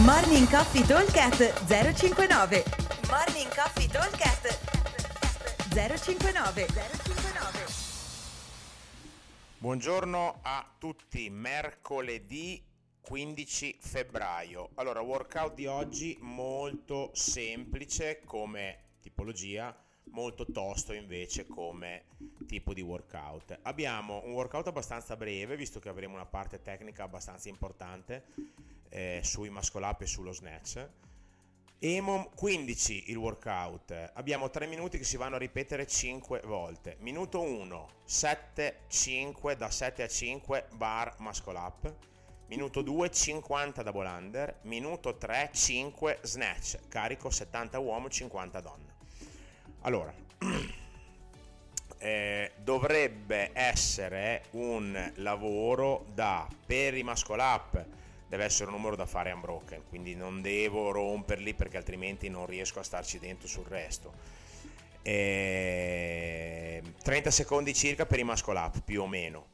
Morning Coffee Talkcast 059 Morning Coffee Talkcast 059 059 Buongiorno a tutti, mercoledì 15 febbraio. Allora, workout di oggi molto semplice come tipologia, molto tosto invece come tipo di workout. Abbiamo un workout abbastanza breve, visto che avremo una parte tecnica abbastanza importante eh, sui muscle up e sullo snatch. EMOM 15 il workout, abbiamo 3 minuti che si vanno a ripetere 5 volte. Minuto 1, 7, 5, da 7 a 5 bar muscle up. Minuto 2, 50 double under. Minuto 3, 5 snatch, carico 70 uomo, 50 donna. Allora, eh, dovrebbe essere un lavoro da per i muscle up deve essere un numero da fare unbroken, quindi non devo romperli perché altrimenti non riesco a starci dentro sul resto. E... 30 secondi circa per i muscle up, più o meno.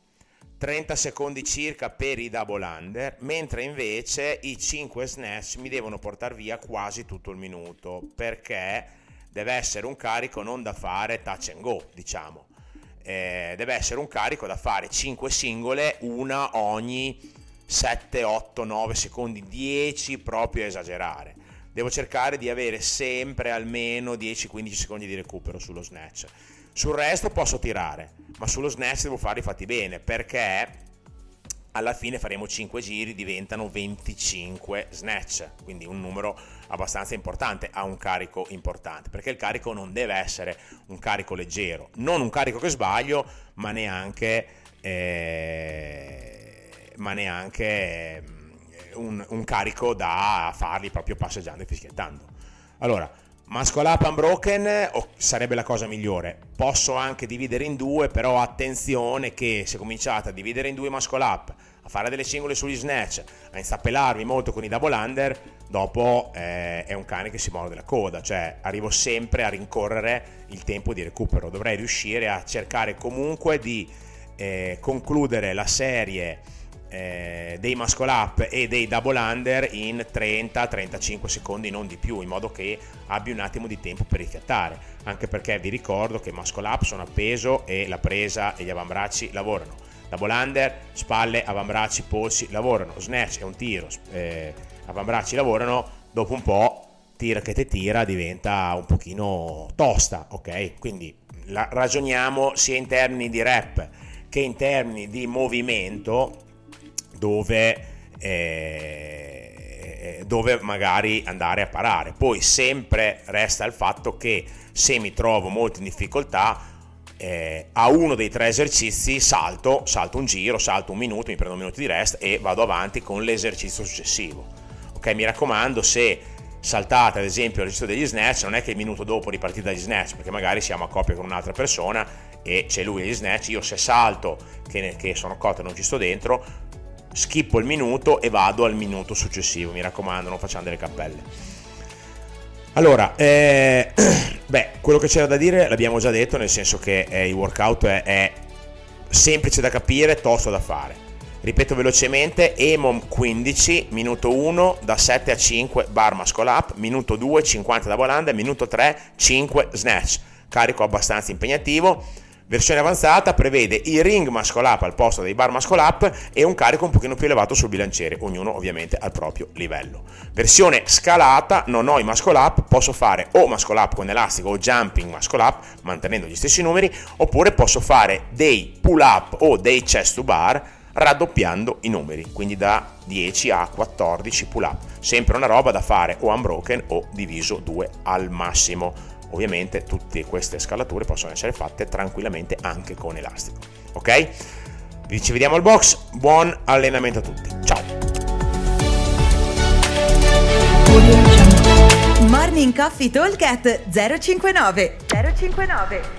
30 secondi circa per i double under, mentre invece i 5 snatch mi devono portare via quasi tutto il minuto, perché deve essere un carico non da fare touch and go, diciamo. Eh, deve essere un carico da fare 5 singole, una ogni 7, 8, 9 secondi, 10 proprio a esagerare. Devo cercare di avere sempre almeno 10-15 secondi di recupero sullo snatch. Sul resto posso tirare, ma sullo snatch devo farli fatti bene perché alla fine faremo 5 giri, diventano 25 snatch, quindi un numero abbastanza importante, ha un carico importante, perché il carico non deve essere un carico leggero, non un carico che sbaglio, ma neanche... Eh, ma neanche mm, un, un carico da farli proprio passeggiando e fischiettando. Allora, Muscle up unbroken sarebbe la cosa migliore. Posso anche dividere in due, però attenzione che se cominciate a dividere in due muscle up, a fare delle singole sugli snatch, a insappelarvi molto con i double under, dopo eh, è un cane che si morde la coda, cioè arrivo sempre a rincorrere il tempo di recupero. Dovrei riuscire a cercare comunque di eh, concludere la serie eh, dei muscle up e dei double under in 30-35 secondi, non di più, in modo che abbia un attimo di tempo per rifiattare. Anche perché vi ricordo che muscle up sono a peso e la presa e gli avambracci lavorano. Double under, spalle, avambracci, polsi lavorano. Snatch è un tiro, eh, avambracci lavorano. Dopo un po' tira che te tira diventa un pochino tosta, ok? Quindi la, ragioniamo sia in termini di rep che in termini di movimento dove, eh, dove magari andare a parare. Poi sempre resta il fatto che se mi trovo molto in difficoltà, eh, a uno dei tre esercizi salto, salto un giro, salto un minuto, mi prendo un minuto di rest e vado avanti con l'esercizio successivo. Ok, mi raccomando, se saltate ad esempio l'esercizio degli snatch, non è che il minuto dopo ripartite dagli snatch, perché magari siamo a coppia con un'altra persona e c'è lui agli snatch, io se salto che, che sono cotto e non ci sto dentro, schippo il minuto e vado al minuto successivo, mi raccomando, non facciamo delle cappelle. Allora, eh, beh, quello che c'era da dire l'abbiamo già detto, nel senso che eh, il workout è, è, semplice da capire, tosto da fare. Ripeto velocemente, EMOM 15, minuto 1 da 7 a 5 bar muscle up, minuto 2 50 double under, minuto 3 5 snatch. Carico abbastanza impegnativo Versione avanzata prevede i ring muscle up al posto dei bar muscle up e un carico un pochino più elevato sul bilanciere, ognuno ovviamente al proprio livello. Versione scalata, non ho i muscle up, posso fare o muscle up con elastico o jumping muscle up mantenendo gli stessi numeri, oppure posso fare dei pull up o dei chest to bar raddoppiando i numeri, quindi da 10 a 14 pull up. Sempre una roba da fare o unbroken o diviso 2 al massimo. Ovviamente tutte queste scalature possono essere fatte tranquillamente anche con elastico. Ok? Ci vediamo al box, buon allenamento a tutti. Ciao! Morning Coffee Talk 059 059